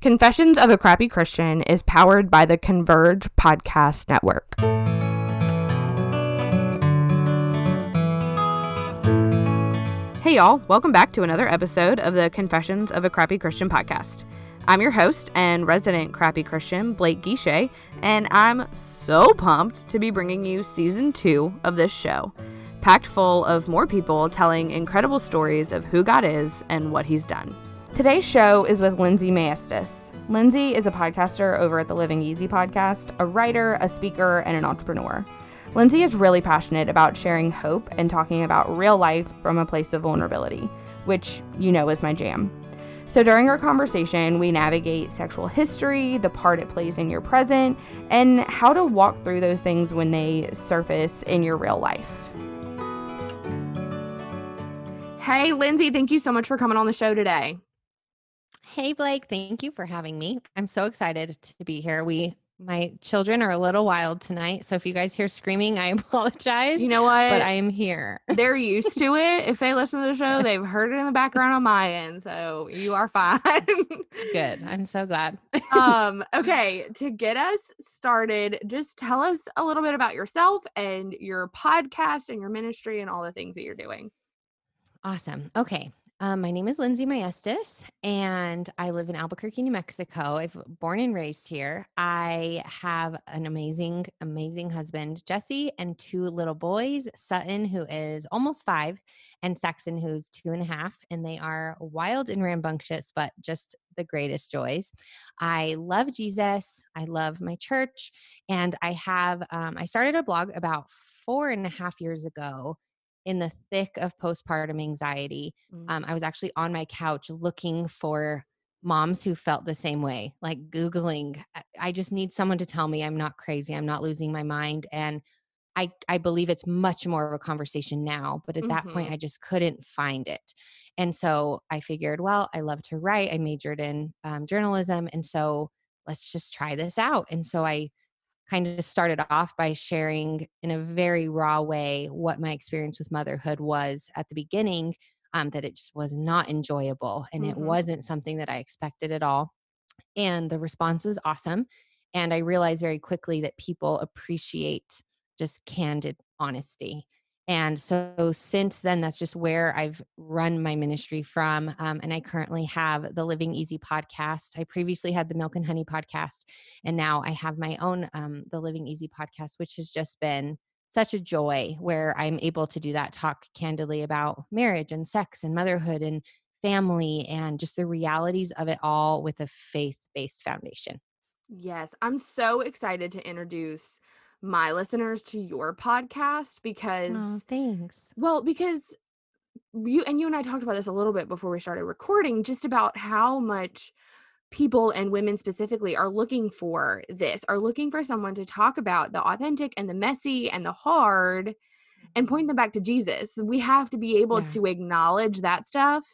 Confessions of a Crappy Christian is powered by the Converge Podcast Network. Hey, y'all, welcome back to another episode of the Confessions of a Crappy Christian podcast. I'm your host and resident crappy Christian, Blake Guichet, and I'm so pumped to be bringing you season two of this show, packed full of more people telling incredible stories of who God is and what He's done. Today's show is with Lindsey Maestas. Lindsey is a podcaster over at the Living Easy podcast, a writer, a speaker, and an entrepreneur. Lindsey is really passionate about sharing hope and talking about real life from a place of vulnerability, which you know is my jam. So during our conversation, we navigate sexual history, the part it plays in your present, and how to walk through those things when they surface in your real life. Hey, Lindsey, thank you so much for coming on the show today. Hey, Blake. Thank you for having me. I'm so excited to be here. We, my children are a little wild tonight. So if you guys hear screaming, I apologize. You know what? But I am here. They're used to it. If they listen to the show, they've heard it in the background on my end. So you are fine. Good. I'm so glad. um, okay. To get us started, just tell us a little bit about yourself and your podcast and your ministry and all the things that you're doing. Awesome. Okay. Um, my name is Lindsey Maestas, and I live in Albuquerque, New Mexico. I've born and raised here. I have an amazing, amazing husband, Jesse, and two little boys, Sutton, who is almost five, and Saxon, who's two and a half. And they are wild and rambunctious, but just the greatest joys. I love Jesus. I love my church, and I have. Um, I started a blog about four and a half years ago in the thick of postpartum anxiety. Mm. Um, I was actually on my couch looking for moms who felt the same way, like Googling, I just need someone to tell me I'm not crazy, I'm not losing my mind. And I, I believe it's much more of a conversation now, but at mm-hmm. that point, mm-hmm. I just couldn't find it. And so I figured, well, I love to write. I majored in um, journalism. And so let's just try this out. And so I kind of started off by sharing in a very raw way what my experience with motherhood was at the beginning um, that it just was not enjoyable and mm-hmm. it wasn't something that i expected at all and the response was awesome and i realized very quickly that people appreciate just candid honesty and so since then, that's just where I've run my ministry from. Um, and I currently have the Living Easy podcast. I previously had the Milk and Honey podcast, and now I have my own, um, the Living Easy podcast, which has just been such a joy where I'm able to do that, talk candidly about marriage and sex and motherhood and family and just the realities of it all with a faith based foundation. Yes, I'm so excited to introduce my listeners to your podcast because oh, thanks. Well, because you and you and I talked about this a little bit before we started recording just about how much people and women specifically are looking for this are looking for someone to talk about the authentic and the messy and the hard and point mm-hmm. them back to Jesus. We have to be able yeah. to acknowledge that stuff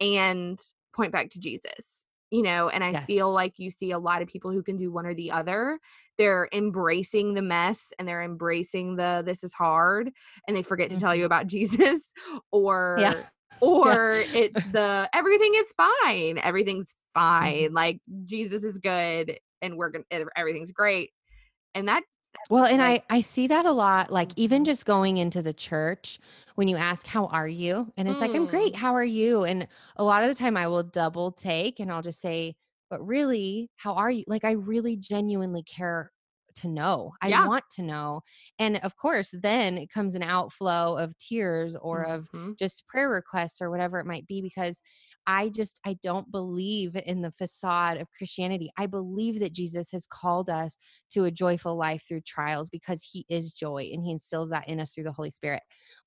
and point back to Jesus you know and i yes. feel like you see a lot of people who can do one or the other they're embracing the mess and they're embracing the this is hard and they forget to tell you mm-hmm. about jesus or yeah. or yeah. it's the everything is fine everything's mm-hmm. fine mm-hmm. like jesus is good and we're gonna everything's great and that well, and I I see that a lot like even mm-hmm. just going into the church when you ask how are you and it's mm. like I'm great, mm. how are you? And a lot of the time I will double take and I'll just say but really, how are you? Like I really genuinely care to know. I yeah. want to know. And of course, then it comes an outflow of tears or mm-hmm. of just prayer requests or whatever it might be because I just I don't believe in the facade of Christianity. I believe that Jesus has called us to a joyful life through trials because he is joy and he instills that in us through the Holy Spirit.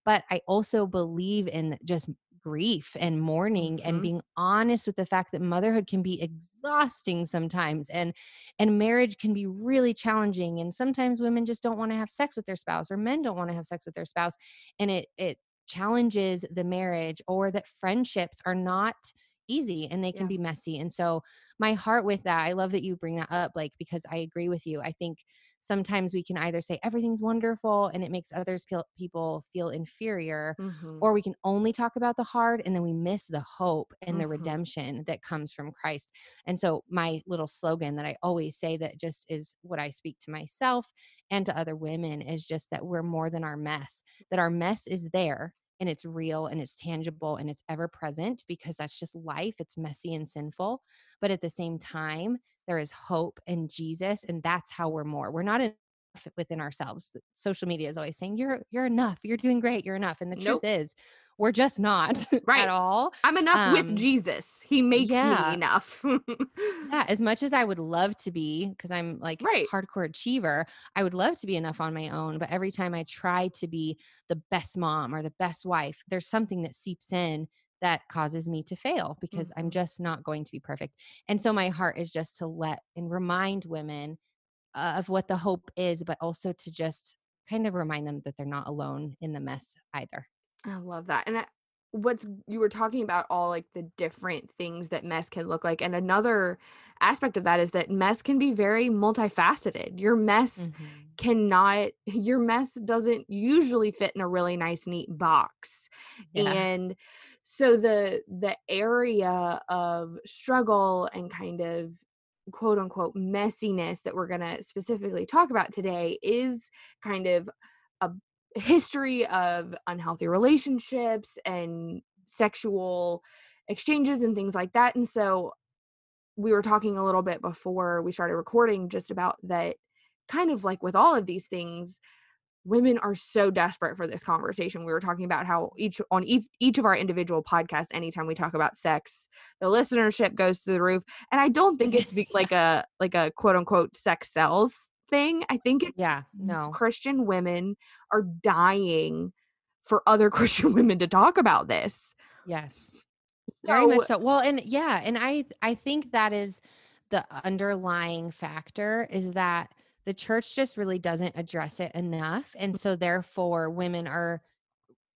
But I also believe in just grief and mourning mm-hmm. and being honest with the fact that motherhood can be exhausting sometimes and and marriage can be really challenging and sometimes women just don't want to have sex with their spouse or men don't want to have sex with their spouse and it it challenges the marriage or that friendships are not easy and they can Yeah. be messy. And so my heart with that, I love that you bring that up, like because I agree with you. I think sometimes we can either say everything's wonderful and it makes others feel people feel inferior, Mhm. or we can only talk about the hard and then we miss the hope and the Mhm. redemption that comes from Christ. And so my little slogan that I always say that just is what I speak to myself and to other women is just that we're more than our mess. That our mess is there and it's real and it's tangible and it's ever present because that's just life. It's messy and sinful, but at the same time there is hope in Jesus and that's how we're more. We're not enough within ourselves. Social media is always saying you're you're enough, you're doing great, you're enough. And the Nope. truth is we're just not Right. at all. I'm enough with Um, Jesus. He makes yeah. me enough. Yeah, as much as I would love to be, because I'm like Right. hardcore achiever, I would love to be enough on my own. But every time I try to be the best mom or the best wife, there's something that seeps in that causes me to fail because I'm Mhm. just not going to be perfect. And so my heart is just to let and remind women uh, of what the hope is, but also to just kind of remind them that they're not alone in the mess either. I love that. And I, what's you were talking about all like the different things that mess can look like. And another aspect of that is that mess can be very multifaceted. Your mess Mhm. cannot your mess doesn't usually fit in a really nice neat box. Yeah. And so the the area of struggle and kind of quote unquote messiness that we're going to specifically talk about today is kind of a history of unhealthy relationships and sexual exchanges and things like that. And so we were talking a little bit before we started recording just about that kind of like with all of these things women are so desperate for this conversation we were talking about how each on each, each of our individual podcasts anytime we talk about sex the listenership goes through the roof and i don't think it's like a like a quote unquote sex sells thing i think it's Yeah. No. christian women are dying for other christian women to talk about this Yes. Very much So- so. Well, and yeah, and I I think that is the underlying factor is that the church just really doesn't address it enough. And so therefore women are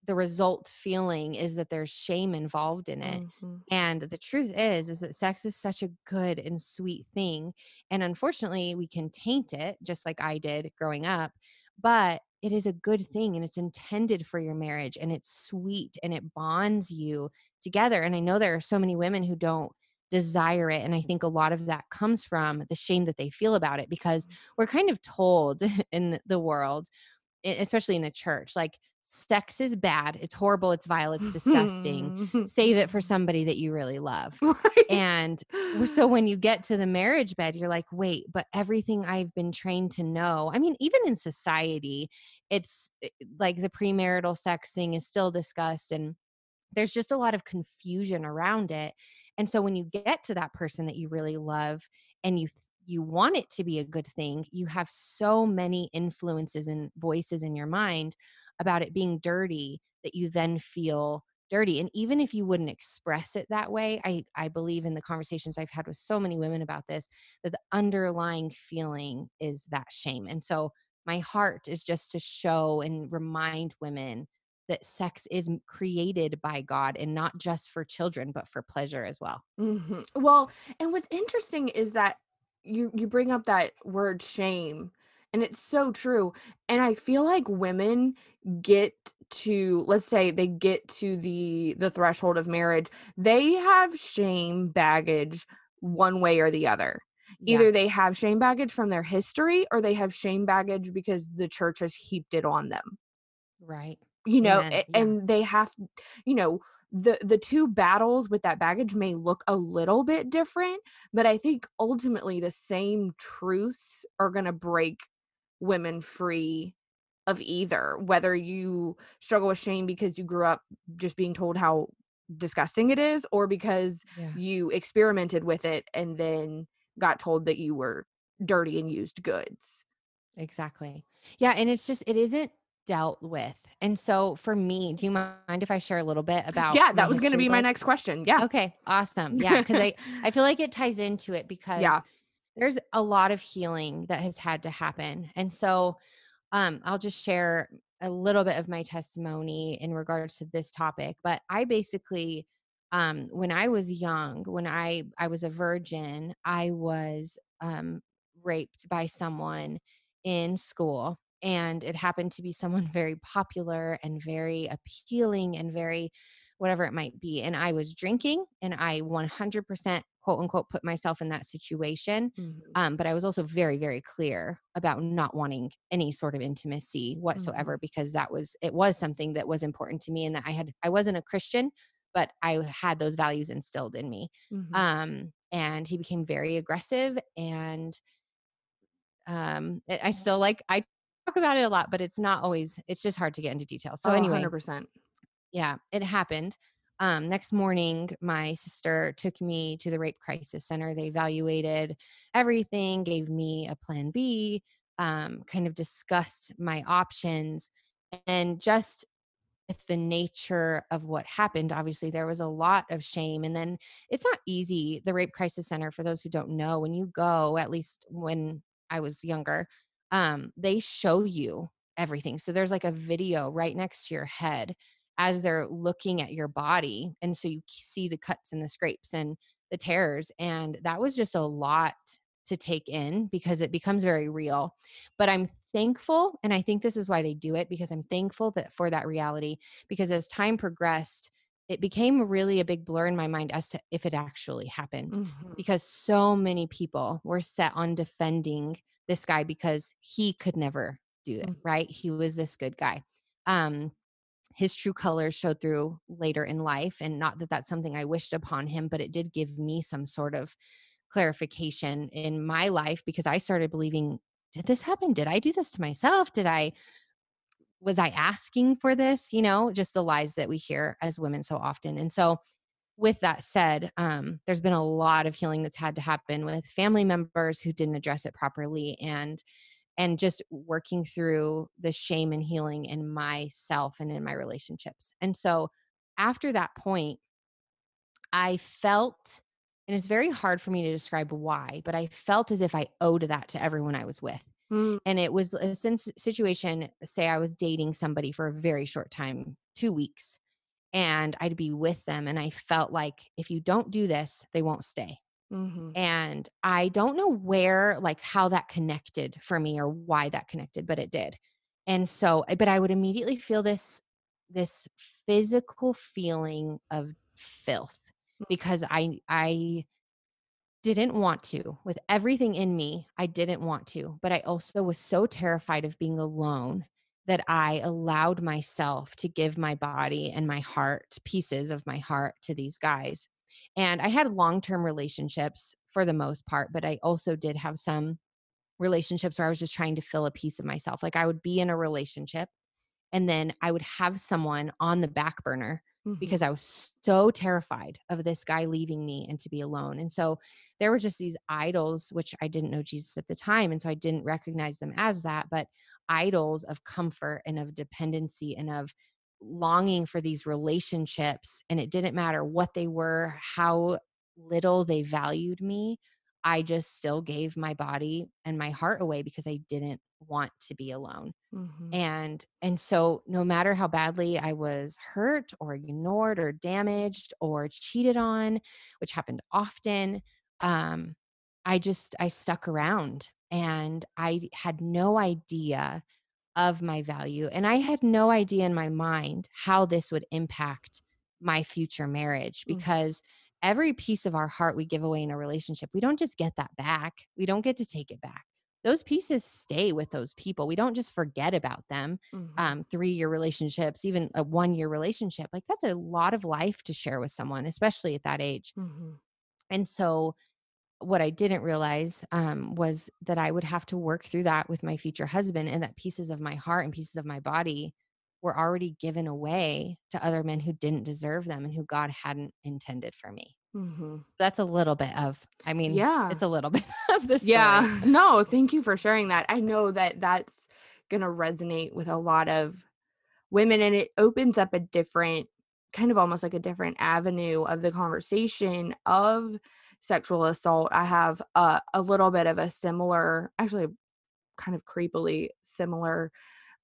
the result feeling is that there's shame involved in it. Mhm. And the truth is is that sex is such a good and sweet thing. And unfortunately, we can taint it just like I did growing up, but it is a good thing and it's intended for your marriage and it's sweet and it bonds you together. And I know there are so many women who don't desire it and I think a lot of that comes from the shame that they feel about it because mm-hmm. we're kind of told in the world especially in the church like sex is bad, it's horrible, it's vile, it's disgusting. Save it for somebody that you really love. Right. And so when you get to the marriage bed, you're like, wait, but everything I've been trained to know, I mean, even in society, it's like the premarital sex thing is still discussed and there's just a lot of confusion around it. And so when you get to that person that you really love and you th- you want it to be a good thing, you have so many influences and voices in your mind about it being dirty that you then feel dirty and even if you wouldn't express it that way i i believe in the conversations i've had with so many women about this that the underlying feeling is that shame and so my heart is just to show and remind women that sex is created by god and not just for children but for pleasure as well Mhm. Well, and what's interesting is that you you bring up that word shame, and it's so true. And I feel like women get to let's say they get to the the threshold of marriage, they have shame baggage one way or the other. Yeah. Either they have shame baggage from their history or they have shame baggage because the church has heaped it on them right you know Amen. a- Yeah. and they have you know the the two battles with that baggage may look a little bit different but i think ultimately the same truths are going to break women free of either whether you struggle with shame because you grew up just being told how disgusting it is or because yeah you experimented with it and then got told that you were dirty and used goods Exactly. Yeah. And it's just, it isn't dealt with. And so for me, do you mind if I share a little bit about? yeah that was going to be my next question yeah Okay. Awesome. Yeah. Cause I, I feel like it ties into it because Yeah. there's a lot of healing that has had to happen. And so um, I'll just share a little bit of my testimony in regards to this topic. But I basically Um, when I was young, when I I was a virgin, I was um, raped by someone in school, and it happened to be someone very popular and very appealing and very whatever it might be. And I was drinking, and I 100% quote unquote put myself in that situation. Mhm. Um, but I was also very, very clear about not wanting any sort of intimacy whatsoever because that was it was something that was important to me and that I had I wasn't a Christian, but I had those values instilled in me. Mhm. Um, and he became very aggressive and um I still like I talk about it a lot, but it's not always it's just hard to get into detail. So oh, anyway, 100%. yeah, it happened. Um, next morning, my sister took me to the rape crisis center. They evaluated everything, gave me a plan B, um, kind of discussed my options, and just with the nature of what happened, obviously there was a lot of shame. And then it's not easy. The Rape Crisis Center, for those who don't know, when you go, at least when I was younger, um, they show you everything. So there's like a video right next to your head as they're looking at your body. And so you see the cuts and the scrapes and the tears. And that was just a lot to take in because it becomes very real. But I'm thankful, and I think this is why they do it because I'm thankful that for that reality. Because as time progressed, it became really a big blur in my mind as to if it actually happened. Mhm. Because so many people were set on defending this guy because he could never do it, Mhm. right? He was this good guy. Um, his true colors showed through later in life and not that that's something i wished upon him but it did give me some sort of clarification in my life because i started believing did this happen did i do this to myself did i was i asking for this you know just the lies that we hear as women so often and so with that said um, there's been a lot of healing that's had to happen with family members who didn't address it properly and and just working through the shame and healing in myself and in my relationships. And so after that point, I felt, and it's very hard for me to describe why, but I felt as if I owed that to everyone I was with. Mm, And it was a situation, say I was dating somebody for a very short time, two weeks, and I'd be with them. And I felt like if you don't do this, they won't stay mhm. and I don't know where, like, how that connected for me or why that connected, but it did. And so, but I would immediately feel this, this physical feeling of filth Mm. because I, I didn't want to with everything in me. I didn't want to, but I also was so terrified of being alone that I allowed myself to give my body and my heart, pieces of my heart to these guys. And I had long term relationships for the most part, but I also did have some relationships where I was just trying to fill a piece of myself. Like I would be in a relationship and then I would have someone on the back burner Mhm. because I was so terrified of this guy leaving me and to be alone. And so there were just these idols, which I didn't know Jesus at the time. And so I didn't recognize them as that, but idols of comfort and of dependency and of longing for these relationships. And it didn't matter what they were, how little they valued me. I just still gave my body and my heart away because I didn't want to be alone Mhm. and and so no matter how badly i was hurt or ignored or damaged or cheated on which happened often um i just i stuck around and i had no idea of my value and i had no idea in my mind how this would impact my future marriage Mm. because every piece of our heart we give away in a relationship we don't just get that back we don't get to take it back those pieces stay with those people. We don't just forget about them. Mhm. Um, three year relationships, even a one year relationship, like that's a lot of life to share with someone, especially at that age. Mhm. And so, what I didn't realize um, was that I would have to work through that with my future husband, and that pieces of my heart and pieces of my body were already given away to other men who didn't deserve them and who God hadn't intended for me. Mhm. That's a little bit of, I mean, Yeah. it's a little bit of the story. Yeah. No, thank you for sharing that. I know that that's going to resonate with a lot of women and it opens up a different kind of almost like a different avenue of the conversation of sexual assault. I have a, a little bit of a similar, actually kind of creepily similar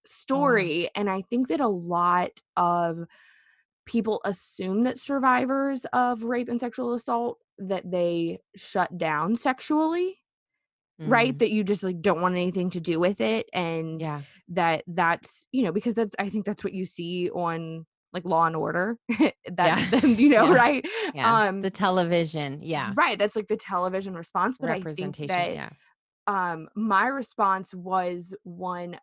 story and I think that a lot of people assume that survivors of rape and sexual assault that they shut down sexually right Mm, that you just like don't want anything to do with it and yeah. that that's you know because that's i think that's what you see on like law and order that's Yeah. them you know Yeah. right Yeah. um the television. Yeah. right that's like the television response but i think Representation. that Yeah. um my response was one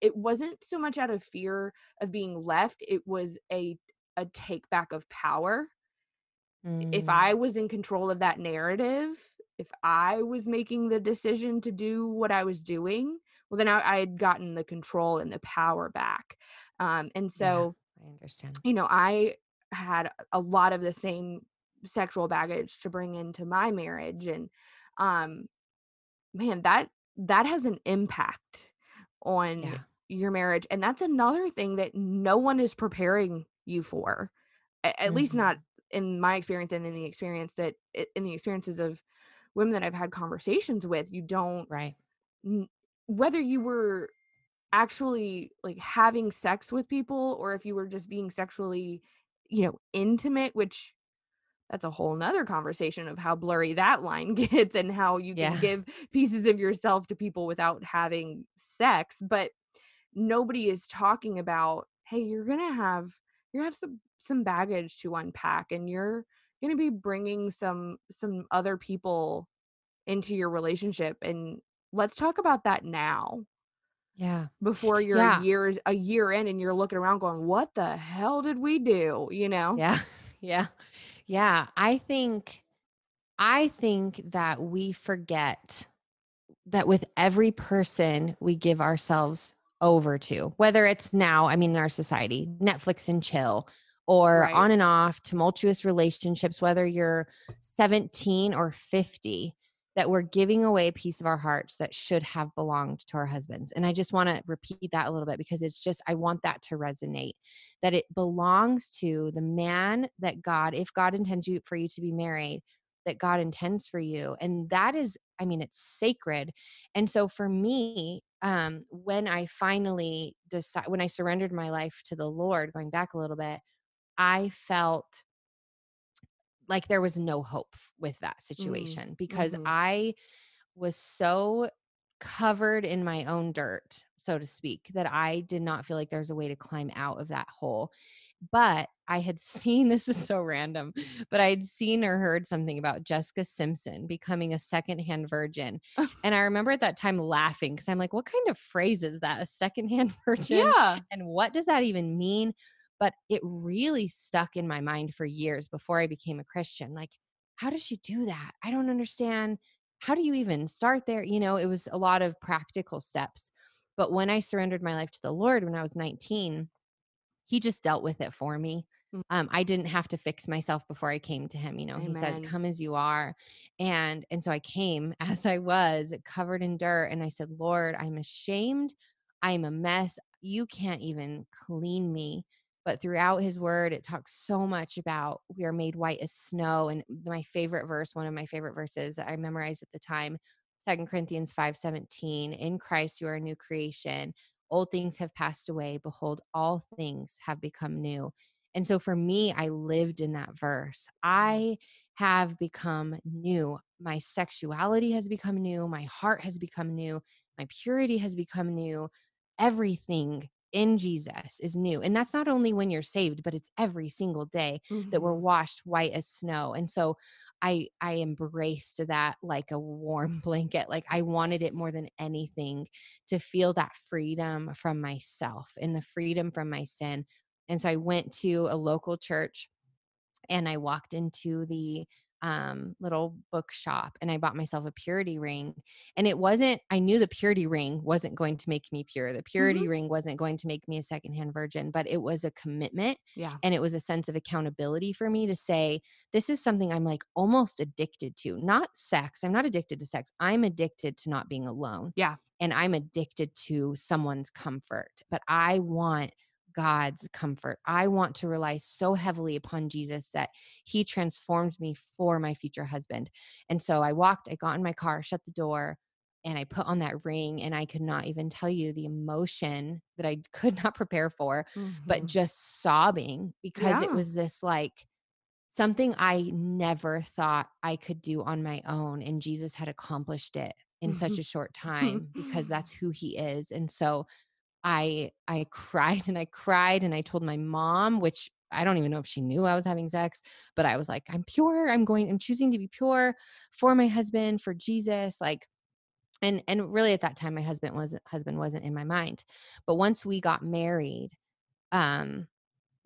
it wasn't so much out of fear of being left it was a a take back of power if Mm, I was in control of that narrative, if I was making the decision to do what I was doing, well, then I, I had gotten the control and the power back. Um, and yeah. so, I understand. you know, I had a lot of the same sexual baggage to bring into my marriage. And um, man, that that has an impact on Yeah. your marriage. And that's another thing that no one is preparing you for at least mm-hmm. not in my experience and in the experience that in the experiences of women that I've had conversations with, you don't Right. n- whether you were actually like having sex with people or if you were just being sexually, you know, intimate, which that's a whole nother conversation of how blurry that line gets and how you can Yeah. give pieces of yourself to people without having sex. But nobody is talking about hey you're gonna have you're have some some baggage to unpack and you're gonna be bringing some some other people into your relationship and let's talk about that now Yeah. before you're a Yeah. years a year in and you're looking around going what the hell did we do you know Yeah. Yeah. Yeah. I think I think that we forget that with every person we give ourselves over to, whether it's now, I mean, in our society, Netflix and chill, or Right. on and off, tumultuous relationships, whether you're 17 or 50, that we're giving away a piece of our hearts that should have belonged to our husbands. And I just want to repeat that a little bit because it's just, I want that to resonate that it belongs to the man that God, if God intends you for you to be married, that God intends for you. And that is, I mean, it's sacred. And so for me, um, when I finally decide, when I surrendered my life to the Lord, going back a little bit, I felt like there was no hope with that mm, situation because mhm. I was so covered in my own dirt, so to speak, that I did not feel like there's a way to climb out of that hole. But I had seen this is so random, but I had seen or heard something about Jessica Simpson becoming a secondhand virgin. Oh. And I remember at that time laughing because I'm like, what kind of phrase is that? A secondhand virgin? yeah and what does that even mean? But it really stuck in my mind for years before I became a Christian. Like, how does she do that? I don't understand. How do you even start there? You know, it was a lot of practical steps. But when I surrendered my life to the Lord when I was 19, he just dealt with it for me. Mm, Um, I didn't have to fix myself before I came to him. You know, he said, "Come as you are," and and so I came as I was, covered in dirt, and I said, "Lord, I'm ashamed. I'm a mess. You can't even clean me." But throughout His Word, it talks so much about we are made white as snow. And my favorite verse, one of my favorite verses that I memorized at the time, Second Corinthians five seventeen. In Christ, you are a new creation. Old things have passed away. Behold all things have become new. And so for me i lived in that verse. I have become new. My sexuality has become new. My heart has become new. My purity has become new. Everything in jesus is new and that's not only when you're saved but it's every single day that mm-hmm. we're washed white as snow and so i i embraced that like a warm blanket like i wanted it more than anything to feel that freedom from myself and the freedom from my sin. And so I went to a local church and I walked into the um, little bookshop and I bought myself a purity ring. And it wasn't, I knew the purity ring wasn't going to make me pure. The purity ring wasn't going to make me a secondhand virgin, but it was a commitment yeah and it was a sense of accountability for me to say, this is something I'm like almost addicted to, not sex. I'm not addicted to sex. I'm addicted to not being alone yeah and I'm addicted to someone's comfort, but I want God's comfort. I want to rely so heavily upon Jesus that he transforms me for my future husband. And so I walked, I got in my car, shut the door, and I put on that ring and I could not even tell you the emotion that I could not prepare for, but Mhm. just sobbing because it was this like something I never thought I could do on my own. And Jesus had accomplished it in such a short time because that's who he is. And so I I cried and I cried and I told my mom, which I don't even know if she knew I was having sex, but I was like, I'm pure. I'm going, I'm choosing to be pure for my husband, for Jesus. Like, and and really at that time my husband wasn't husband wasn't in my mind. But once we got married, um,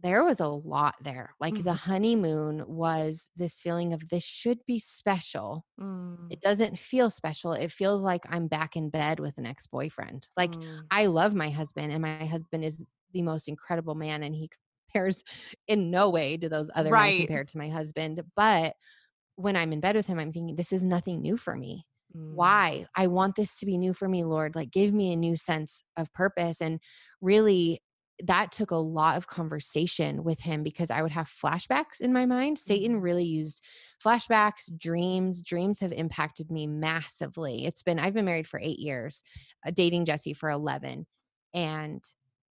there was a lot there. Like the Mhm. honeymoon was this feeling of this should be special. Mm, It doesn't feel special. It feels like I'm back in bed with an ex-boyfriend. Like mm. I love my husband, and my husband is the most incredible man, and he compares in no way to those other men compared to my husband. But when I'm in bed with him, I'm thinking, this is nothing new for me. Mm. Why? I want this to be new for me, Lord. Like, give me a new sense of purpose. And really, that took a lot of conversation with him because I would have flashbacks in my mind. Satan Mhm. really used flashbacks, dreams. Dreams have impacted me massively. It's been, I've been married for eight years, uh, dating Jesse for 11. And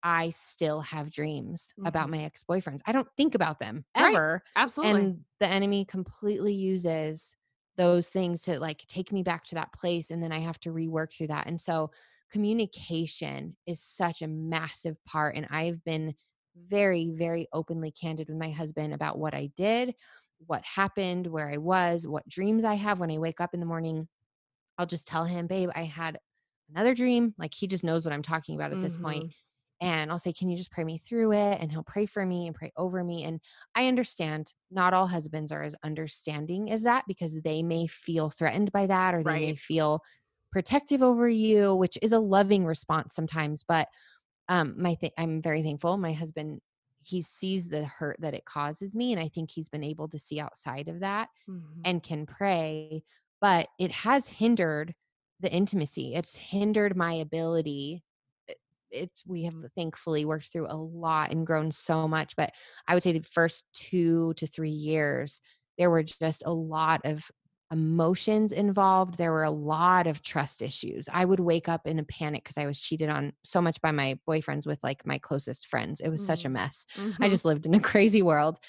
I still have dreams about Mhm. my ex boyfriends. I don't think about them Right. ever. Absolutely. And the enemy completely uses those things to like take me back to that place. And then I have to rework through that. And so communication is such a massive part. And I've been very, very openly candid with my husband about what I did, what happened, where I was, what dreams I have when I wake up in the morning. I'll just tell him, babe, I had another dream. Like he just knows what I'm talking about at this point. Mhm. And I'll say, Can you just pray me through it? And he'll pray for me and pray over me. And I understand not all husbands are as understanding as that because they may feel threatened by that or they may feel protective over you, which is a loving response sometimes. But um, my th- I'm very thankful. My husband, he sees the hurt that it causes me. And I think he's been able to see outside of that Mhm. and can pray, but it has hindered the intimacy. It's hindered my ability. It- It's we have thankfully worked through a lot and grown so much, but I would say the first 2 to 3 years there were just a lot of emotions involved. There were a lot of trust issues. I would wake up in a panic because I was cheated on so much by my boyfriends with like my closest friends. It was such a Mhm. mess. I Mhm. just lived in a crazy world.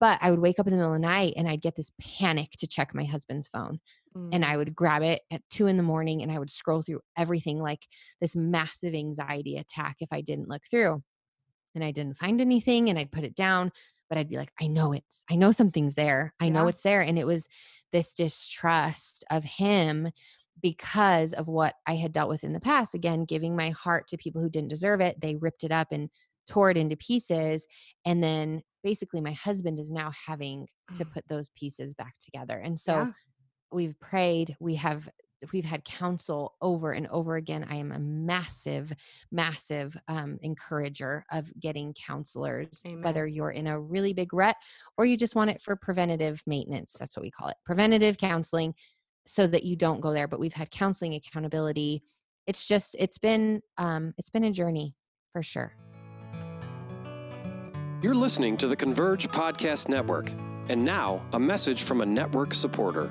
But I would wake up in the middle of the night and I'd get this panic to check my husband's phone. And I Mm. would grab it at two in the morning and I would scroll through everything like this massive anxiety attack if I didn't look through. And I didn't find anything and I'd put it down, but I'd be like, I know it's, I know something's there. I know it's there. And it was this distrust of him because of what I had dealt with in the past. Again, giving my heart to people who didn't deserve it. They ripped it up and tore it into pieces. And then basically, my husband is now having to mm. put those pieces back together. And so Yeah. we've prayed, we have. We've had counsel over and over again. I am a massive, massive um, encourager of getting counselors, Amen. whether you're in a really big rut or you just want it for preventative maintenance. That's what we call it preventative counseling so that you don't go there. But we've had counseling accountability. It's just, it's been, um, it's been a journey for sure. You're listening to the Converge Podcast Network. And now, a message from a network supporter.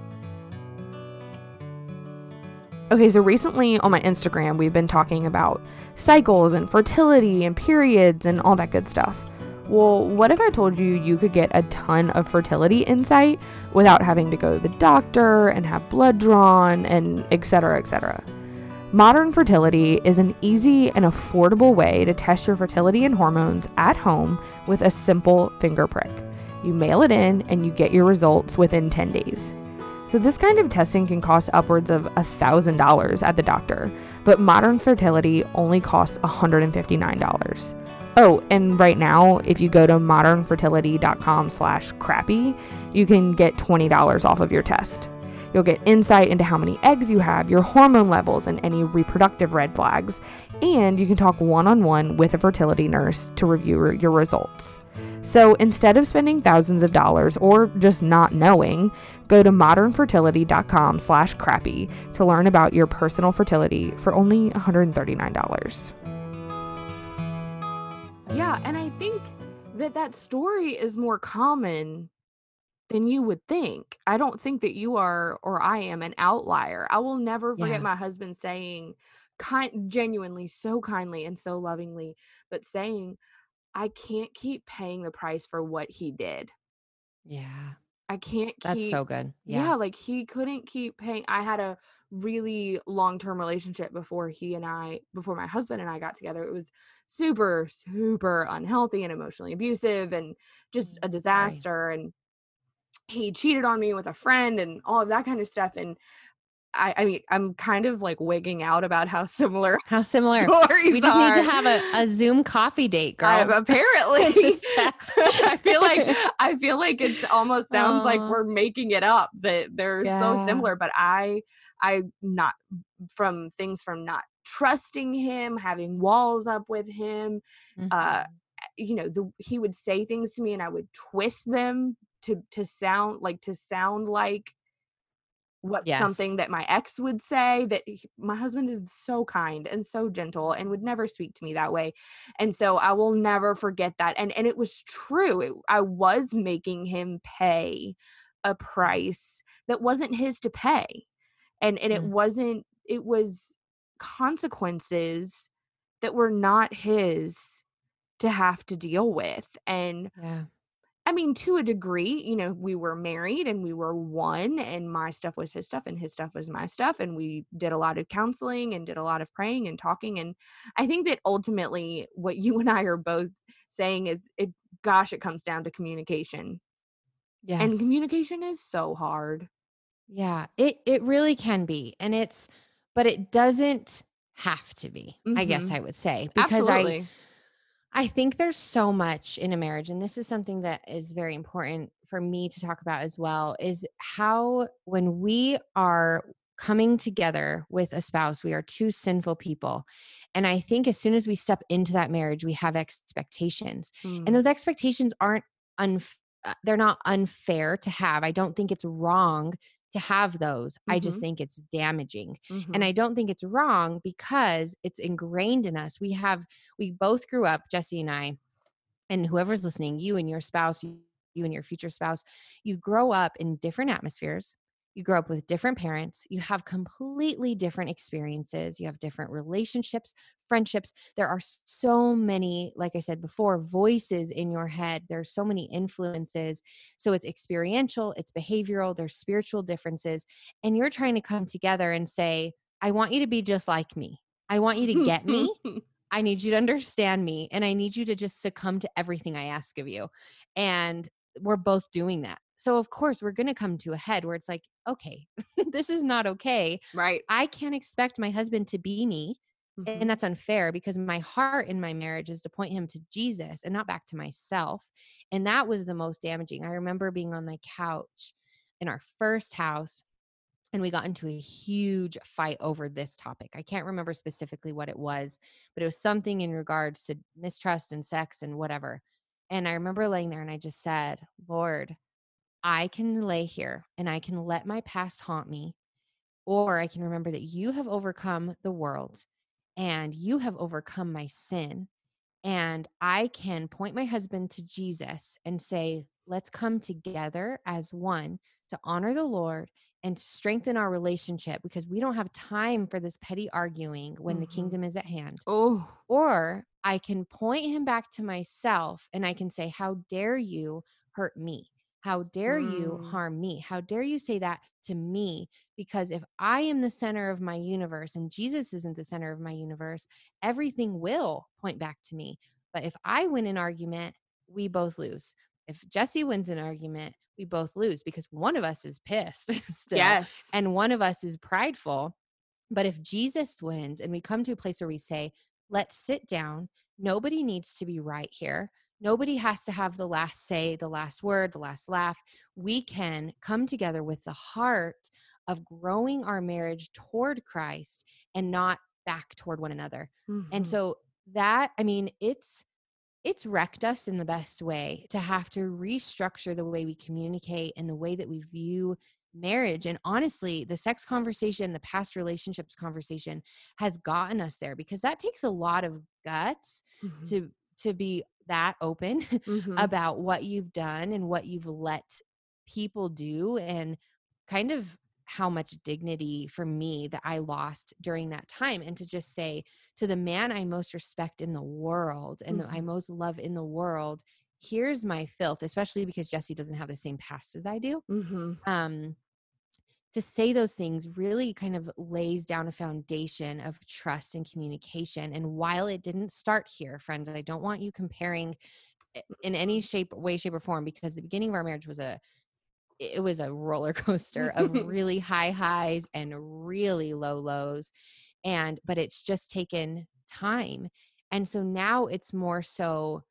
Okay, so recently on my Instagram, we've been talking about cycles and fertility and periods and all that good stuff. Well, what if I told you you could get a ton of fertility insight without having to go to the doctor and have blood drawn and et cetera, et cetera? Modern fertility is an easy and affordable way to test your fertility and hormones at home with a simple finger prick. You mail it in and you get your results within 10 days. So, this kind of testing can cost upwards of $1,000 at the doctor, but modern fertility only costs $159. Oh, and right now, if you go to modernfertility.com slash crappy, you can get $20 off of your test. You'll get insight into how many eggs you have, your hormone levels, and any reproductive red flags. And you can talk one on one with a fertility nurse to review your results. So instead of spending thousands of dollars or just not knowing, go to modernfertility.com slash crappy to learn about your personal fertility for only $139. Yeah, and I think that that story is more common than you would think. I don't think that you are or I am an outlier. I will never forget Yeah. my husband saying kind genuinely so kindly and so lovingly, but saying I can't keep paying the price for what he did. Yeah. I can't keep, That's so good. yeah, Yeah. like he couldn't keep paying. I had a really long-term relationship before he and I, before my husband and I got together. It was super, super unhealthy and emotionally abusive and just a Mm, sorry. disaster. And he cheated on me with a friend and all of that kind of stuff. And I, I mean, I'm kind of like wigging out about how similar How similar. We just need to have a, a Zoom coffee date, girl. I, apparently, Just checked. I feel like I feel like it almost sounds like we're making it up that they're so similar. But I, I not from things from not trusting him, having walls up with him. Uh, Mhm. you know, the he would say things to me, and I would twist them to to sound like to sound like what Yes. something that my ex would say that he- my husband is so kind and so gentle and would never speak to me that way and so i will never forget that and and it was true it, i was making him pay a price that wasn't his to pay and and it Mm. wasn't it was consequences that were not his to have to deal with and yeah. I mean, to a degree, you know, we were married and we were one, and my stuff was his stuff and his stuff was my stuff. And we did a lot of counseling and did a lot of praying and talking. And I think that ultimately, what you and I are both saying is it, gosh, it comes down to communication. Yes. And communication is so hard. Yeah, it it really can be. And it's but it doesn't have to be. I guess Mhm. I would say because Absolutely. I I think there's so much in a marriage and this is something that is very important for me to talk about as well is how when we are coming together with a spouse we are two sinful people and i think as soon as we step into that marriage we have expectations Mm. and those expectations aren't unf- uh, they're not unfair to have i don't think it's wrong to have those i just Mhm. think it's damaging Mhm. and i don't think it's wrong because it's ingrained in us we have we both grew up jesse and i and whoever's listening you and your spouse you and your future spouse you grow up in different atmospheres you grow up with different parents you have completely different experiences you have different relationships friendships. There are so many like i said before voices in your head. There's so many influences. So it's experiential it's behavioral there's spiritual differences and you're trying to come together and say i want you to be just like me. I want you to get me. I need you to understand me and I need you to just succumb to everything I ask of you. And we're both doing that. So, of course, we're going to come to a head where it's like, okay, this is not okay. right. I can't expect my husband to be me. Mhm. And that's unfair because my heart in my marriage is to point him to Jesus and not back to myself. And that was the most damaging. I remember being on my couch in our first house and we got into a huge fight over this topic. I can't remember specifically what it was, but it was something in regards to mistrust and sex and whatever. And I remember laying there and I just said, Lord, I can lay here and I can let my past haunt me, or I can remember that you have overcome the world and you have overcome my sin. And I can point my husband to Jesus and say, let's come together as one to honor the Lord and to strengthen our relationship because we don't have time for this petty arguing when the Mhm. kingdom is at hand. Oh, Or I can point him back to myself and I can say, How dare you hurt me? How dare you Mm. harm me? How dare you say that to me? Because if I am the center of my universe and Jesus isn't the center of my universe, everything will point back to me. But if I win an argument, we both lose. If Jesse wins an argument, we both lose because one of us is pissed still yes. and one of us is prideful. But if Jesus wins and we come to a place where we say, let's sit down, nobody needs to be right here. Nobody has to have the last say, the last word, the last laugh. We can come together with the heart of growing our marriage toward Christ and not back toward one another. And Mhm. so that, I mean, it's it's wrecked us in the best way to have to restructure the way we communicate and the way that we view marriage and honestly the sex conversation the past relationships conversation has gotten us there because that takes a lot of guts Mhm. to to be that open Mhm. about what you've done and what you've let people do and kind of how much dignity for me that I lost during that time and to just say to the man I most respect in the world and that I Mhm. most love in the world here's my filth especially because Jesse doesn't have the same past as I do Mhm. um to say those things really kind of lays down a foundation of trust and communication and while it didn't start here friends i don't want you comparing eh, in any shape way shape or form because the beginning of our marriage was a it was a roller coaster of really high highs and really low lows and but it's just taken time and so now it's more so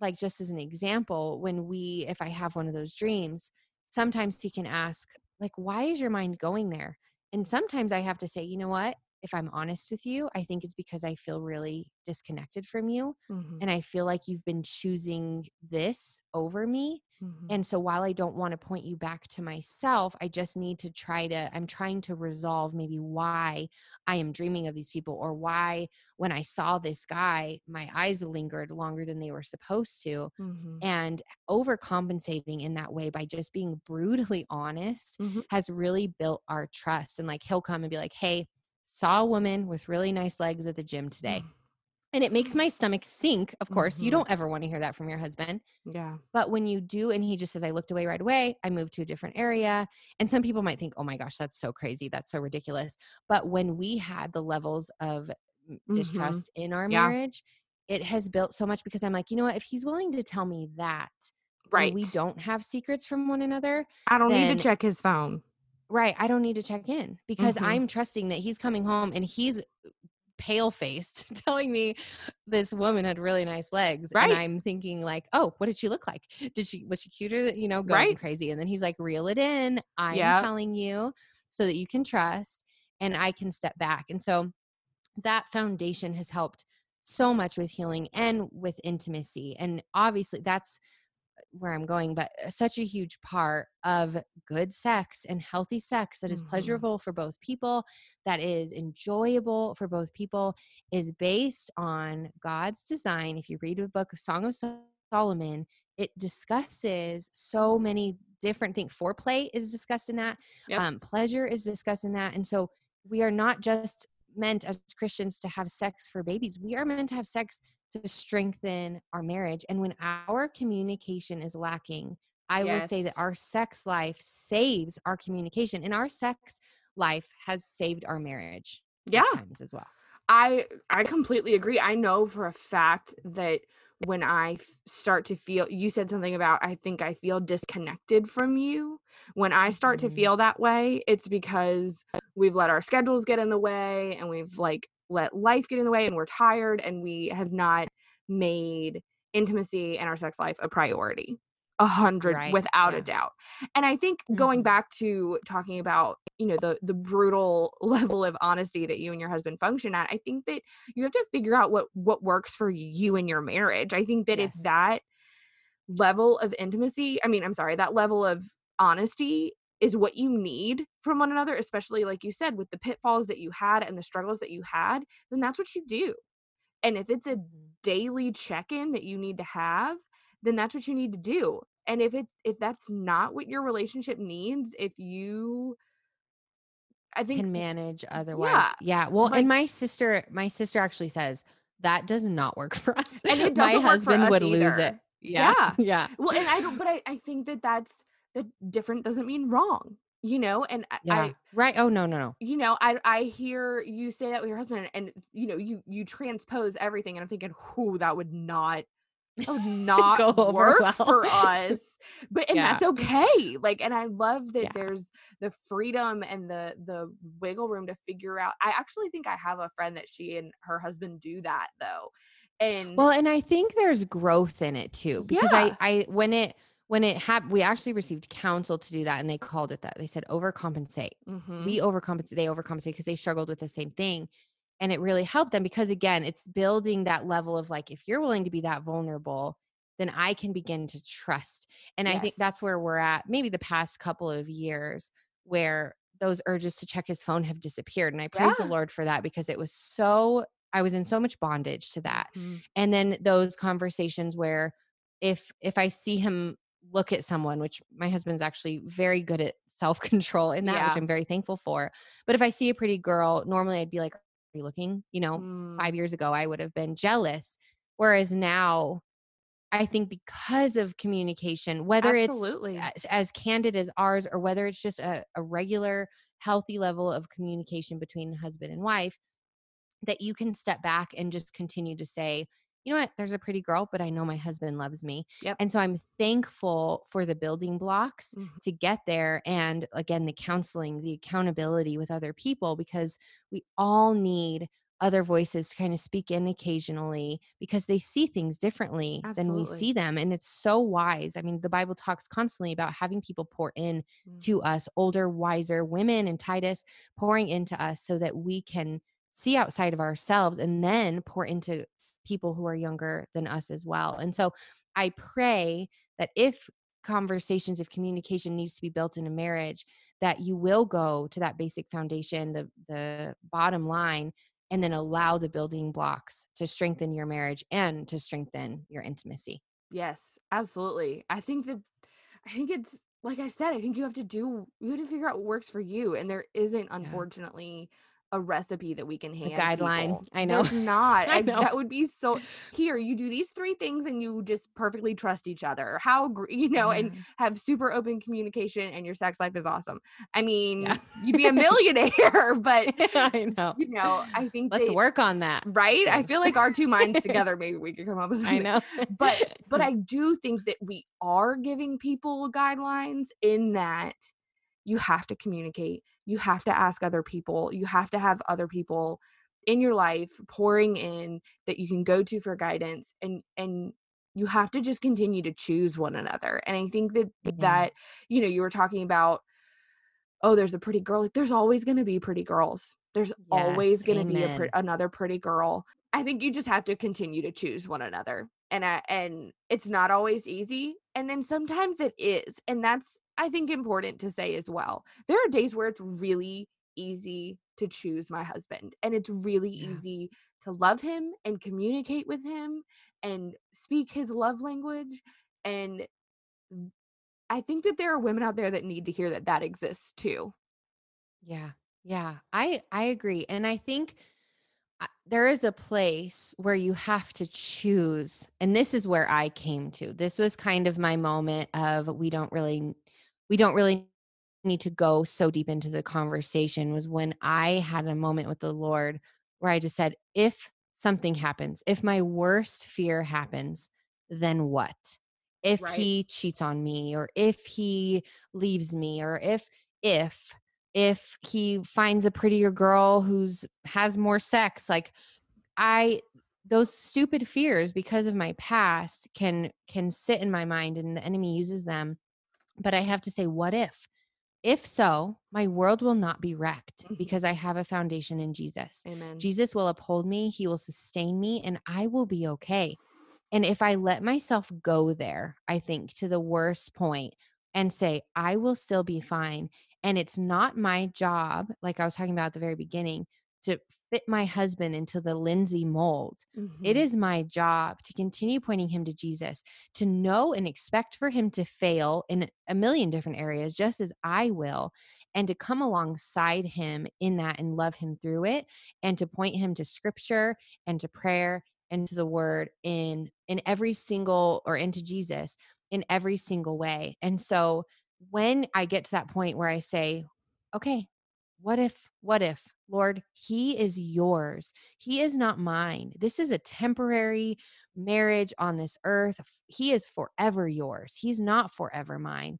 like just as an example when we if i have one of those dreams sometimes he can ask like why is your mind going there? And sometimes i have to say you know what if i'm honest with you i think it's because i feel really disconnected from you Mhm. and i feel like you've been choosing this over me Mhm. and so while I don't want to point you back to myself, I just need to try to, I'm trying to resolve maybe why I am dreaming of these people or why when I saw this guy, my eyes lingered longer than they were supposed to. Mhm. And overcompensating in that way by just being brutally honest Mhm. has really built our trust. And like he'll come and be like, hey, saw a woman with really nice legs at the gym today. And it makes my stomach sink. Of course, you Mhm. don't ever want to hear that from your husband. Yeah. But when you do, and he just says, I looked away right away, I moved to a different area. And some people might think, oh my gosh, that's so crazy. That's so ridiculous. But when we had the levels of m- Mhm. distrust in our Yeah. marriage, it has built so much because I'm like, you know what? If he's willing to tell me that, Right. we don't have secrets from one another, I don't need to check his phone. Right, I don't need to check in because Mhm. I'm trusting that he's coming home and he's pale faced telling me this woman had really nice legs Right. and i'm thinking like oh what did she look like did she was she cuter you know going Right. crazy and then he's like reel it in i'm Yep. telling you so that you can trust and i can step back and so that foundation has helped so much with healing and with intimacy and obviously that's where i'm going but uh, such a huge part of good sex and healthy sex that is Mhm. pleasurable for both people that is enjoyable for both people is based on god's design if you read the book of song of solomon it discusses so many different things foreplay is discussed in that Yep. um, pleasure is discussed in that and so we are not just meant as christians to have sex for babies we are meant to have sex to strengthen our marriage and when our communication is lacking i will say that our sex life saves our communication and our sex life has saved our marriage Yeah. times as well I I completely agree. I know for a fact that when I f- start to feel you said something about I think I feel disconnected from you. When I start to Mhm. feel that way, it's because we've let our schedules get in the way and we've like let life get in the way and we're tired and we have not made intimacy and our sex life a priority. A hundred Right, without yeah. a doubt. And I think going Mhm. back to talking about, you know, the the brutal level of honesty that you and your husband function at, I think that you have to figure out what what works for you and your marriage. I think that if that level of intimacy, I mean, I'm sorry, that level of honesty is what you need from one another, especially like you said with the pitfalls that you had and the struggles that you had, then that's what you do. And if it's a Mhm. daily check-in that you need to have, then that's what you need to do. And if it if that's not what your relationship needs, if you I think can manage otherwise yeah, yeah well like- and my sister my sister actually says that does not work for us And it my doesn't work for husband us would lose it yeah Yeah. yeah well and I don't but I, I think that that's that different doesn't mean wrong, you know? And I, yeah I right oh no no no you know, I I hear you say that with your husband and you know, you you transpose everything and I'm thinking, who that would not that would not Go over work well. for us. But and Yeah. that's okay. Like and I love that Yeah. there's the freedom and the the wiggle room to figure out. I actually think I have a friend that she and her husband do that though. And Well, and I think there's growth in it too because. I I when it when it happened, we actually received counsel to do that and they called it that. They said overcompensate. Mhm. We overcompensate, they overcompensate because they struggled with the same thing. And it really helped them because again, it's building that level of like, if you're willing to be that vulnerable, then I can begin to trust. And I think that's where we're at, maybe the past couple of years, where those urges to check his phone have disappeared. And I praise the Lord for that because it was so, I was in so much bondage to that Mhm. and then those conversations where if if i see him look at someone which my husband's actually very good at self-control in that which i'm very thankful for but if i see a pretty girl normally i'd be like are you looking you know Mm. five years ago i would have been jealous whereas now i think because of communication whether Absolutely. it's as, as candid as ours or whether it's just a, a regular healthy level of communication between husband and wife that you can step back and just continue to say, you know what, there's a pretty girl, but I know my husband loves me. Yep. And so I'm thankful for the building blocks Mhm. to get there. And again, the counseling, the accountability with other people, because we all need other voices to kind of speak in occasionally because they see things differently than we see them. And it's so wise. I mean, the Bible talks constantly about having people pour in Mm. to us, older, wiser women and Titus pouring into us so that we can see outside of ourselves and then pour into people who are younger than us as well. And so I pray that if conversations, if communication needs to be built in a marriage, that you will go to that basic foundation, the the bottom line, and then allow the building blocks to strengthen your marriage and to strengthen your intimacy. Yes, absolutely. I think that I think it's like I said, I think you have to do you have to figure out what works for you. And there isn't, unfortunately, a recipe that we can hand. guideline. people. I know. There's not. I I- know. That would be so here, you do these three things and you just perfectly trust each other. How you know, and mm-hmm. have super open communication and your sex life is awesome. I mean, Yeah. you'd be a millionaire, but I know. you know, I think Let's they- work on that. Right? I feel like our two minds together, maybe we could come up with I something know. but but I do think that we are giving people guidelines in that you have to communicate. You have to ask other people. You have to have other people in your life pouring in that you can go to for guidance and and you have to just continue to choose one another. And I think that Yeah. that you know, you were talking about oh, there's a pretty girl. Like there's always going to be pretty girls. There's always going to be a pre- another pretty girl. I think you just have to continue to choose one another. And I, and it's not always easy, and then sometimes it is. And that's I think important to say as well. There are days where it's really easy to choose my husband and it's really Yeah. easy to love him and communicate with him and speak his love language and I think that there are women out there that need to hear that that exists too. Yeah. Yeah. I I agree. And I think uh, there is a place where you have to choose. And this is where I came to. This was kind of my moment of we don't really we don't really need to go so deep into the conversation was when I had a moment with the Lord where I just said if something happens, if my worst fear happens, then what? If Right. he cheats on me or if he leaves me or if if if he finds a prettier girl who's has more sex like i those stupid fears because of my past can can sit in my mind and the enemy uses them but i have to say what if if so my world will not be wrecked Mhm. because i have a foundation in jesus Amen. Jesus will uphold me, he will sustain me, and I will be okay. And if I let myself go there, I think to the worst point and say, I will still be fine. And it's not my job, like I was talking about at the very beginning, to fit my husband into the Lindsey mold. It Mhm. is my job to continue pointing him to Jesus, to know and expect for him to fail in a million different areas, just as I will, and to come alongside him in that and love him through it, and to point him to scripture and to prayer and to the word in in every single or into Jesus in every single way. And so when I get to that point where I say, okay, what if, what if, Lord, he is yours. He is not mine. This is a temporary marriage on this earth. He is forever yours. He's not forever mine.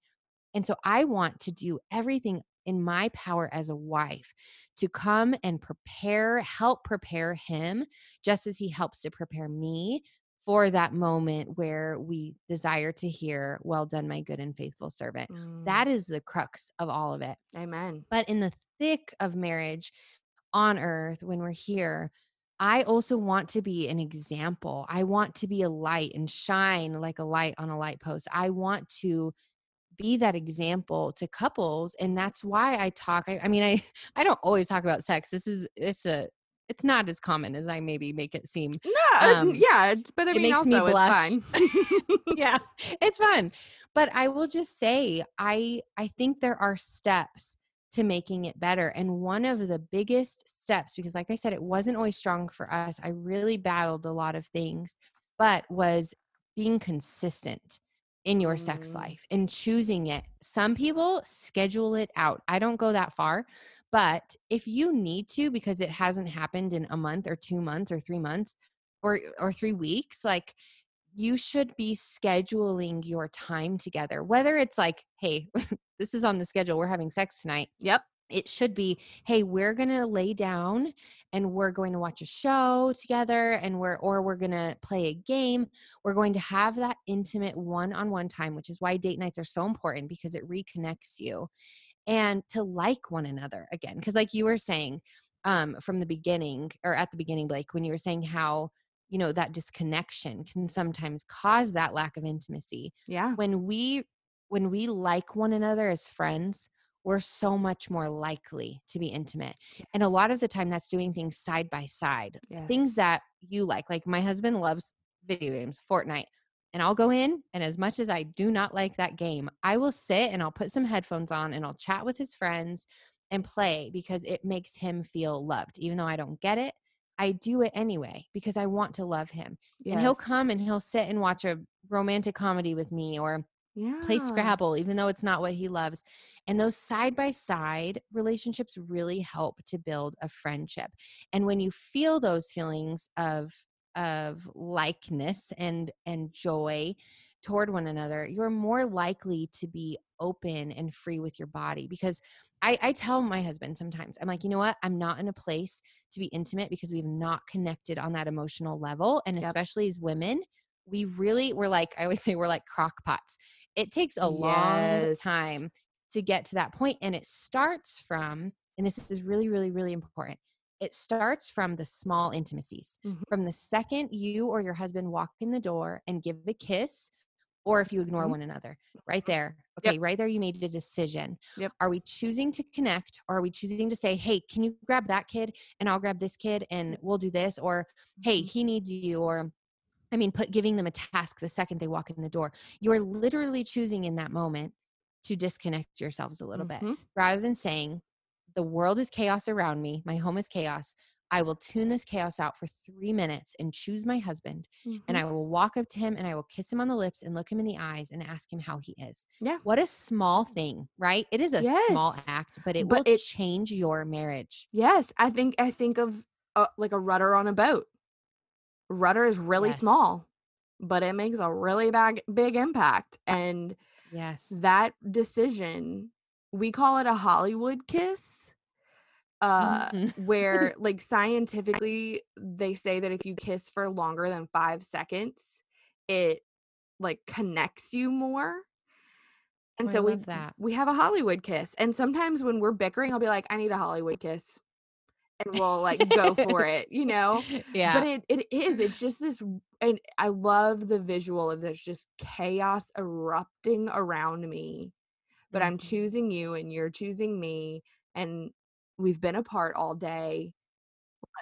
And so I want to do everything in my power as a wife to come and prepare, help prepare him, just as he helps to prepare me for that moment where we desire to hear, Well done, my good and faithful servant. Mm, That is the crux of all of it. amen. But in the thick of marriage on earth, when we're here, I also want to be an example. I want to be a light and shine like a light on a light post. I want to be that example to couples. And that's why I talk. I, I mean, I, I don't always talk about sex. This is, it's a, it's not as common as I maybe make it seem. No, Um, yeah, but I it mean, makes also me it's blush. fine. yeah it's fun but i will just say i i think there are steps to making it better and one of the biggest steps because like i said it wasn't always strong for us i really battled a lot of things but was being consistent in your sex Mm. life and choosing it some people schedule it out i don't go that far but if you need to because it hasn't happened in a month or 2 months or 3 months or or 3 weeks like you should be scheduling your time together. Whether it's like, hey, this is on the schedule, we're having sex tonight. yep. It should be, hey, we're going to lay down and we're going to watch a show together and we're or we're going to play a game. We're going to have that intimate one-on-one time, which is why date nights are so important because it reconnects you and to like one another again because like you were saying um from the beginning or at the beginning Blake when you were saying how you know that disconnection can sometimes cause that lack of intimacy. Yeah. when we when we like one another as friends we're so much more likely to be intimate. And a lot of the time that's doing things side by side things that you like. Like my husband loves video games fortnite and i'll go in and as much as i do not like that game i will sit and i'll put some headphones on and i'll chat with his friends and play because it makes him feel loved even though i don't get it i do it anyway because i want to love him and he'll come and he'll sit and watch a romantic comedy with me or yeah. play Scrabble, even though it's not what he loves. And those side by side relationships really help to build a friendship. And when you feel those feelings of of likeness and and joy toward one another, you're more likely to be open and free with your body because I, I tell my husband sometimes, I'm like, you know what? I'm not in a place to be intimate because we've not connected on that emotional level. And Yep. especially as women, we really, we're like, I always say, we're like crock pots it takes a long time to get to that point and it starts from and this is really really really important it starts from the small intimacies Mhm. from the second you or your husband walk in the door and give a kiss or if you ignore Mhm. one another right there Yep. okay right there you made a decision Yep. are we choosing to connect or are we choosing to say hey can you grab that kid and i'll grab this kid and we'll do this or hey Mhm. he needs you or I mean, put giving them a task the second they walk in the door. You're literally choosing in that moment to disconnect yourselves a little bit Mhm. rather than saying, the world is chaos around me, my home is chaos. I will tune this chaos out for three minutes and choose my husband, and Mhm. I will walk up to him and I will kiss him on the lips and look him in the eyes and ask him how he is. Yeah. What a small thing, right? It is a small act, but it But will it- change your marriage. Yes, I think I think of uh, like a rudder on a boat. Rudder is really Yes. small, but it makes a really big big impact. And Yes. that decision, we call it a Hollywood kiss. Uh, Mhm. where like scientifically they say that if you kiss for longer than five seconds, it like connects you more. And Oh, so we that. we have a Hollywood kiss. And sometimes when we're bickering, I'll be like, I need a Hollywood kiss. And we'll like go for it, you know? Yeah. But it it is. It's just this and I love the visual of this just chaos erupting around me. But I'm Mhm. choosing you and you're choosing me and we've been apart all day.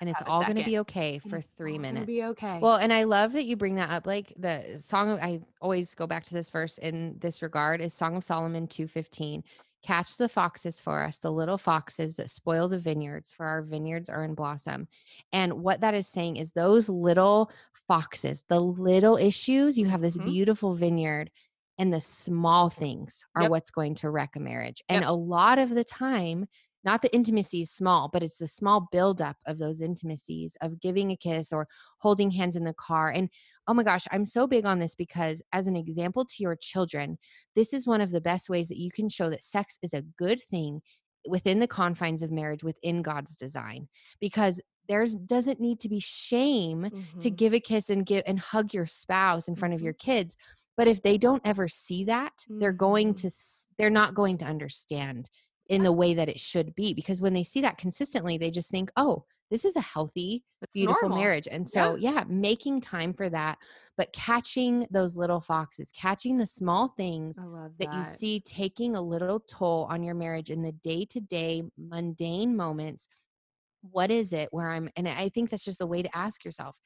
and it's all going to be okay for it's three minutes. Be okay. Well, and I love that you bring that up. Like the song, I always go back to this verse in this regard is Song of Solomon 215. Catch the foxes for us, the little foxes that spoil the vineyards, for our vineyards are in blossom. And what that is saying is those little foxes, the little issues, you have this Mhm. beautiful vineyard, and the small things are Yep. what's going to wreck a marriage. And Yep. a lot of the time, not the intimacy is small, but it's the small buildup of those intimacies of giving a kiss or holding hands in the car. And oh my gosh, I'm so big on this because, as an example to your children, this is one of the best ways that you can show that sex is a good thing within the confines of marriage, within God's design. Because there's doesn't need to be shame to Mhm. give a kiss and give and hug your spouse in front of Mhm. your kids but if they don't ever see that they're going to they're not going to understand in the way that it should be because when they see that consistently they just think oh this is a healthy It's beautiful normal. marriage and so yeah. making time for that but catching those little foxes catching the small things love that you see taking a little toll on your marriage in the day-to-day mundane moments what is it where i'm and i think that's just a way to ask yourself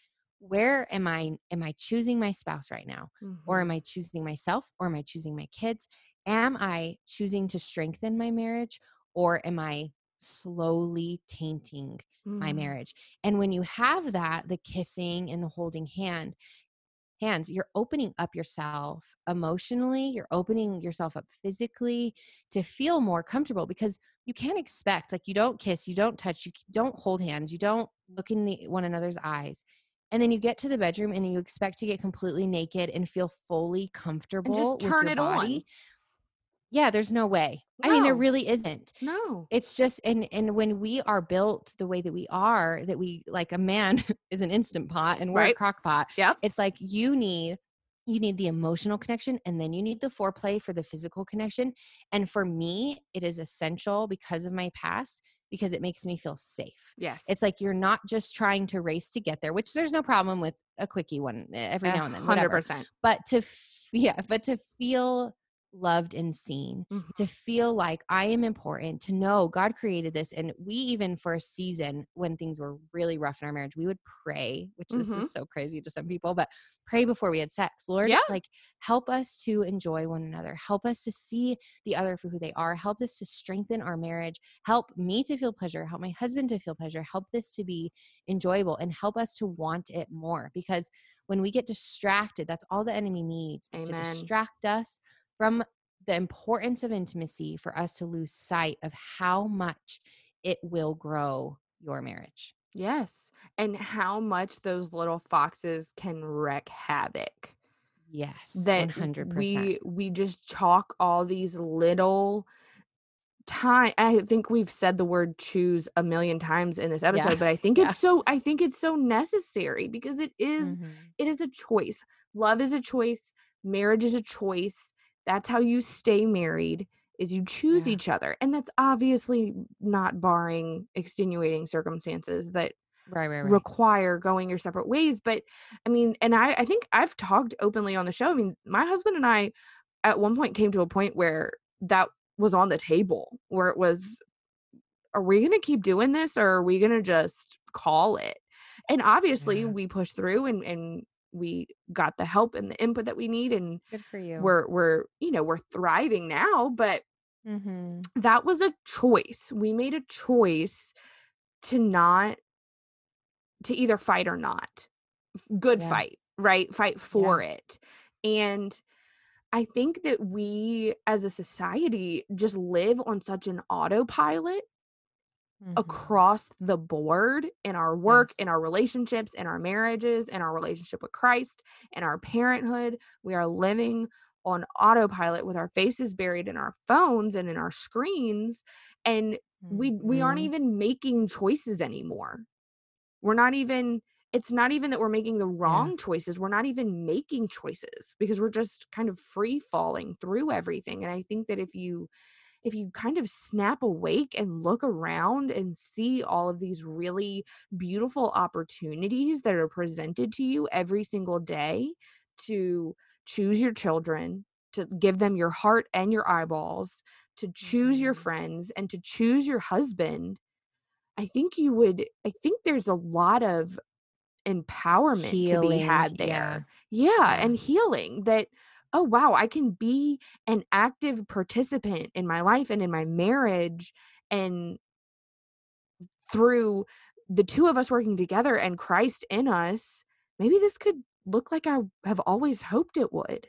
where am i am i choosing my spouse right now? Or Mhm. am i choosing myself? Or am i choosing my kids? Am i choosing to strengthen my marriage? Or am i slowly tainting my Mm. marriage? And when you have that the kissing and the holding hand hands you're opening up yourself emotionally you're opening yourself up physically to feel more comfortable because you can't expect like you don't kiss you don't touch you don't hold hands you don't look in the, one another's eyes and then you get to the bedroom and you expect to get completely naked and feel fully comfortable with turn your it on. yeah there's no way i mean there really isn't No. it's just and and when we are built the way that we are that we like a man is an instant pot and we're a crock pot Yep. it's like you need you need the emotional connection and then you need the foreplay for the physical connection and for me it is essential because of my past because it makes me feel safe Yes. it's like you're not just trying to race to get there which there's no problem with a quickie one eh, every now and then Hundred whatever. percent. but to f- yeah but to feel loved and seen Mhm. to feel like I am important, to know God created this. And we, even for a season when things were really rough in our marriage, we would pray, which this Mhm. is so crazy to some people, but pray before we had sex. Lord, Yeah. like help us to enjoy one another, help us to see the other for who they are, help us to strengthen our marriage, help me to feel pleasure, help my husband to feel pleasure, help this to be enjoyable, and help us to want it more. Because when we get distracted, that's all the enemy needs is to distract us from the importance of intimacy for us to lose sight of how much it will grow your marriage. Yes. And how much those little foxes can wreak havoc. Yes, That 100%. we we just chalk all these little time I think we've said the word choose a million times in this episode, but I think Yeah. it's so I think it's so necessary because it is Mhm. it is a choice. Love is a choice. Marriage is a choice. That's how you stay married is you choose Yeah. each other. And that's obviously not barring extenuating circumstances that Right, right, right. require going your separate ways. But I mean, and I, I think I've talked openly on the show. I mean, my husband and I at one point came to a point where that was on the table, where it was, are we going to keep doing this or are we going to just call it? And obviously Yeah. we pushed through and, and we got the help and the input that we need. And Good for you. we're, we're, you know, we're thriving now, but hmm that was a choice. We made a choice to not to either fight or not. Good Yeah. fight, right? Fight for it. And I think that we as a society just live on such an autopilot Mhm. across the board in our work, in our relationships, in our marriages, in our relationship with Christ, in our parenthood. We are living on autopilot with our faces buried in our phones and in our screens and we we aren't Mhm. even making choices anymore. We're not even it's not even that we're making the wrong choices. We're not even making choices because we're just kind of free falling through everything. And I think that if you if you kind of snap awake and look around and see all of these really beautiful opportunities that are presented to you every single day to choose your children, to give them your heart and your eyeballs, to choose your Mhm. friends, and to choose your husband, I think you would, I think there's a lot of empowerment to be had there. Yeah. Yeah. And healing that, oh, wow, I can be an active participant in my life and in my marriage. And through the two of us working together and Christ in us, maybe this could look like I have always hoped it would.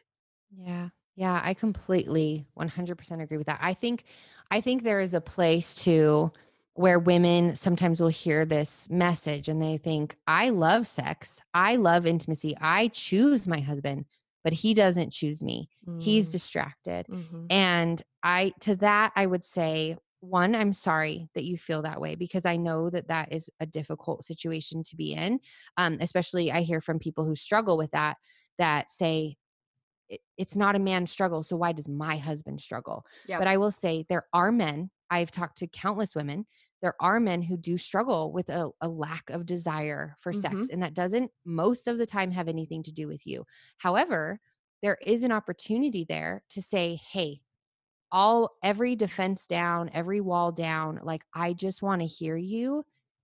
Yeah. Yeah, I completely 100% agree with that. I think I think there is a place to where women sometimes will hear this message and they think, "I love sex. I love intimacy. I choose my husband, but he doesn't choose me. He's Mm, distracted." mhm. And I to that I would say one, I'm sorry that you feel that way because I know that that is a difficult situation to be in. Um, especially, I hear from people who struggle with that that say, it's not a man's struggle. So why does my husband struggle? Yep. But I will say there are men, I've talked to countless women, there are men who do struggle with a, a lack of desire for sex. And that doesn't most of the time have anything to do with you. However, there is an opportunity there to say, hey, all every defense down, every wall down, like I just want to hear you.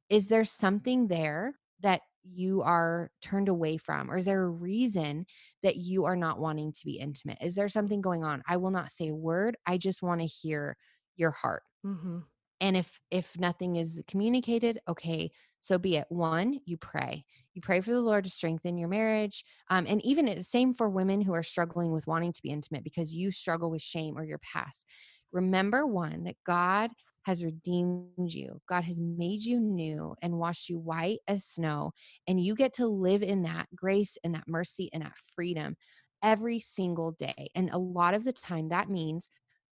Is there something there that you are turned away from? Or is there a reason that you are not wanting to be intimate? Is there something going on? I will not say a word. I just want to hear your heart Mm-hmm. And if if nothing is communicated okay so be it. One you pray. You pray for the lord to strengthen your marriage um, and even it's same for women who are struggling with wanting to be intimate because you struggle with shame or your past. Remember one that god has redeemed you. God has made you new and washed you white as snow and you get to live in that grace and that mercy and that freedom every single day. And a lot of the time that means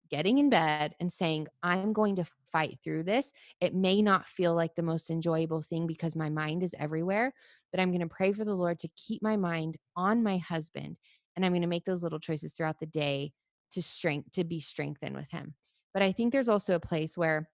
getting in bed and saying, I'm going to fight through this. It may not feel like the most enjoyable thing because my mind is everywhere, but I'm going to pray for the Lord to keep my mind on my husband. And I'm going to make those little choices throughout the day to strength to be strengthened with him. But I think there's also a place where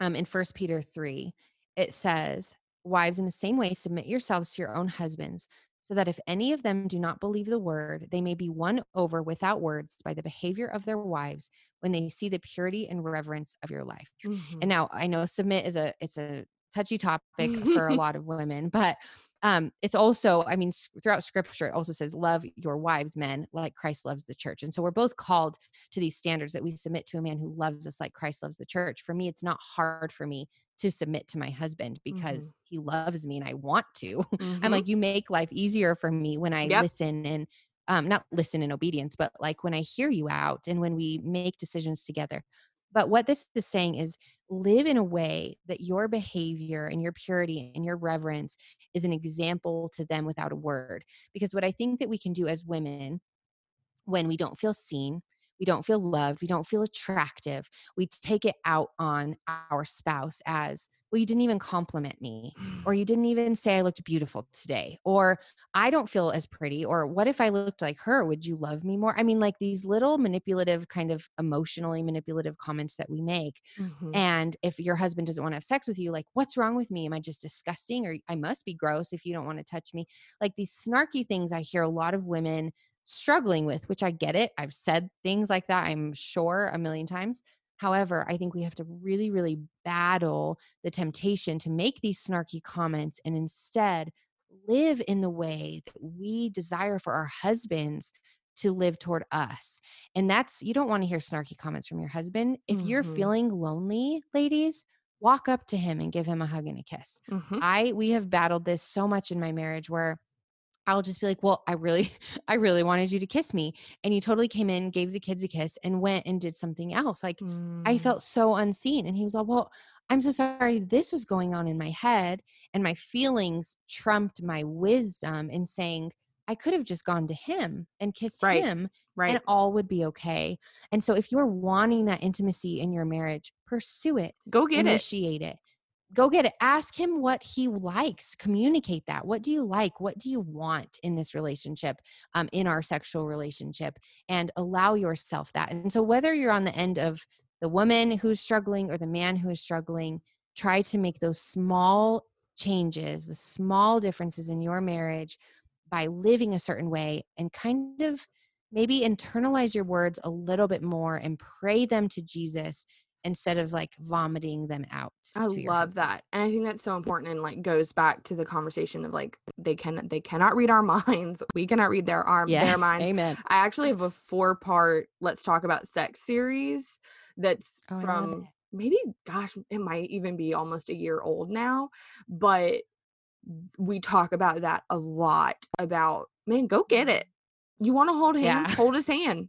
um, in First Peter 3, it says, Wives, in the same way, submit yourselves to your own husbands, so that if any of them do not believe the word, they may be won over without words by the behavior of their wives when they see the purity and reverence of your life. Mm-hmm. And now I know submit is a it's a touchy topic for a lot of women, but um it's also i mean, throughout scripture it also says love your wives men like christ loves the church. And so we're both called to these standards that we submit to a man who loves us like christ loves the church. For me it's not hard for me to submit to my husband because he loves me and i want to. I'm like, you make life easier for me when I Yep. listen and um, not listen in obedience, but like when I hear you out and when we make decisions together. But what this is saying is live in a way that your behavior and your purity and your reverence is an example to them without a word. Because what I think that we can do as women when we don't feel seen, we don't feel loved, we don't feel attractive, we take it out on our spouse as, well, you didn't even compliment me, or you didn't even say I looked beautiful today, or I don't feel as pretty, or what if I looked like her? Would you love me more? I mean, like these little manipulative, kind of emotionally manipulative comments that we make. Mhm. And if your husband doesn't want to have sex with you, like, what's wrong with me? Am I just disgusting? Or I must be gross if you don't want to touch me. Like these snarky things I hear a lot of women struggling with, which I get it. I've said things like that, I'm sure, a million times. However, I think we have to really, really battle the temptation to make these snarky comments and instead live in the way that we desire for our husbands to live toward us. And that's, you don't want to hear snarky comments from your husband. If you're Mhm. feeling lonely, ladies, walk up to him and give him a hug and a kiss. Mhm. I we have battled this so much in my marriage where I'll just be like, "Well, I really I really wanted you to kiss me." And you totally came in, gave the kids a kiss and went and did something else. Like I Mm. felt so unseen and he was like, "Well, I'm so sorry this was going on in my head and my feelings trumped my wisdom in saying I could have just gone to him and kissed Right. him right. and all would be okay." And so if you're wanting that intimacy in your marriage, pursue it Go get it. initiate it. Go get it. Ask him what he likes. Communicate that. What do you like? What do you want in this relationship, um, in our sexual relationship? And allow yourself that. And so, whether you're on the end of the woman who's struggling or the man who is struggling, try to make those small changes, the small differences in your marriage by living a certain way and kind of maybe internalize your words a little bit more and pray them to Jesus instead of like vomiting them out. I love that. And I think that's so important and like goes back to the conversation of like they can they cannot read our minds. We cannot read their arm their minds. Amen. I actually have a four part let's talk about sex series that's Oh, from maybe gosh, it might even be almost a year old now, but we talk about that a lot about man, go get mm-hmm. it. You want to hold hands, Yeah. hold his hand.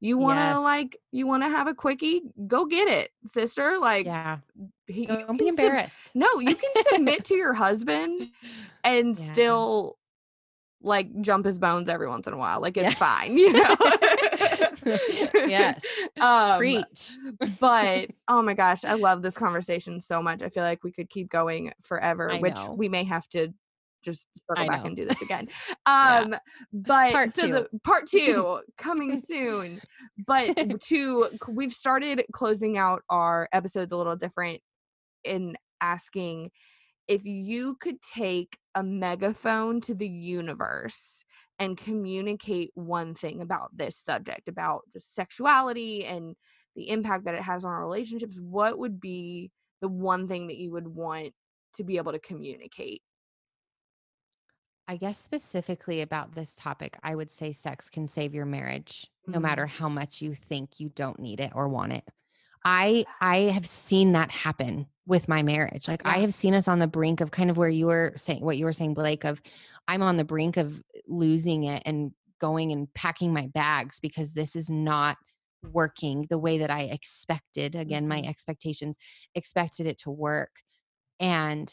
You want to Yes. like you want to have a quickie, go get it, sister. Like Yeah. he, Don't be can sub- embarrassed. no, you can submit to your husband and Yeah. still like jump his bones every once in a while. Like it's Yeah. fine, you know. yes. Um, Preach. but oh my gosh, I love this conversation so much. I feel like we could keep going forever, I which know. we may have to just circle back and do this again. Yeah. Um, but Part so two. the part two coming soon. But to we've started closing out our episodes a little different in asking if you could take a megaphone to the universe and communicate one thing about this subject about just sexuality and the impact that it has on our relationships what would be the one thing that you would want to be able to communicate I guess specifically about this topic, I would say sex can save your marriage no Mm. matter how much you think you don't need it or want it. I I have seen that happen with my marriage. Like I have seen us on the brink of kind of where you were saying what you were saying Blake of I'm on the brink of losing it and going and packing my bags because this is not working the way that I expected. Again, my Mhm. expectations expected it to work. And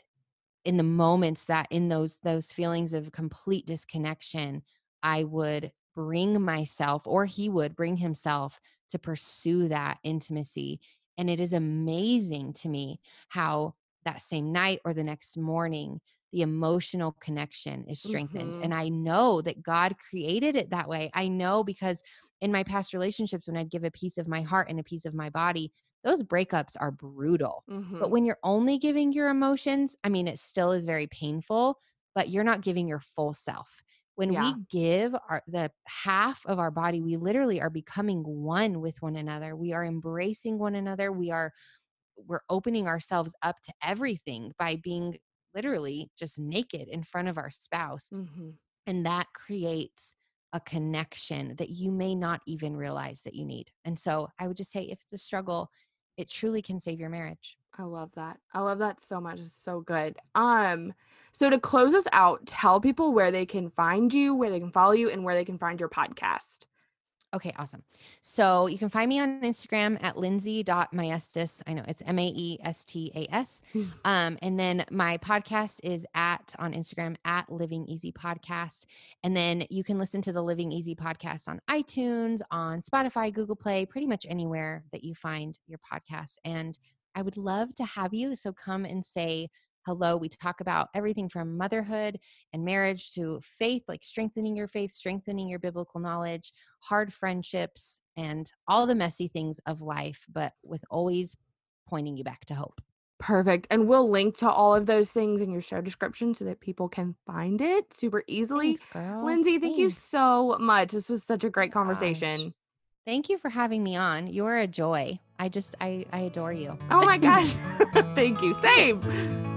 in the moments that in those those feelings of complete disconnection i would bring myself or he would bring himself to pursue that intimacy. And it is amazing to me how that same night or the next morning the emotional connection is strengthened. Mhm. and i know that god created it that way. I know because in my past relationships when i'd give a piece of my heart and a piece of my body those breakups are brutal but Mhm. when you're only giving your emotions, I mean, it still is very painful, but you're not giving your full self. When Yeah. we give our the half of our body, we literally are becoming one with one another. We are embracing one another. We are we're opening ourselves up to everything by being literally just naked in front of our spouse. Mhm. And that creates a connection that you may not even realize that you need. And so I would just say if it's a struggle, it truly can save your marriage. I love that. I love that so much. It's so good. Um, so to close us out, tell people where they can find you, where they can follow you, and where they can find your podcast. Okay, awesome. So you can find me on Instagram at lindsey.maestas. I know it's M A E S T A S. Hmm. Um, and then my podcast is at on Instagram at Living Easy Podcast. And then you can listen to the Living Easy podcast on iTunes, on Spotify, Google Play, pretty much anywhere that you find your podcast. And I would love to have you. So come and say hello. We talk about everything from motherhood and marriage to faith, like strengthening your faith, strengthening your biblical knowledge, hard friendships, and all the messy things of life, but with always pointing you back to hope. Perfect. And we'll link to all of those things in your show description so that people can find it super easily. Thanks, girl. Lindsey, thank you so much. This was such a great Gosh. conversation. Thank you for having me on. You're a joy. I just, I, I adore you. Oh my gosh. thank you. Same.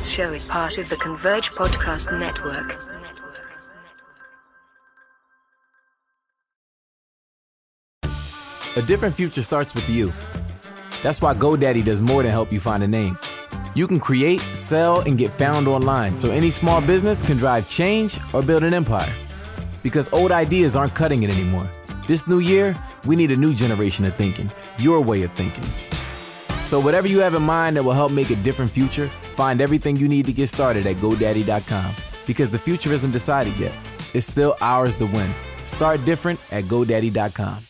This show is part of the Converge Podcast Network. A different future starts with you. That's why GoDaddy does more than help you find a name. You can create, sell, and get found online so any small business can drive change or build an empire. Because old ideas aren't cutting it anymore. This new year, we need a new generation of thinking, your way of thinking. So, whatever you have in mind that will help make a different future, find everything you need to get started at GoDaddy.com. Because the future isn't decided yet, it's still ours to win. Start different at GoDaddy.com.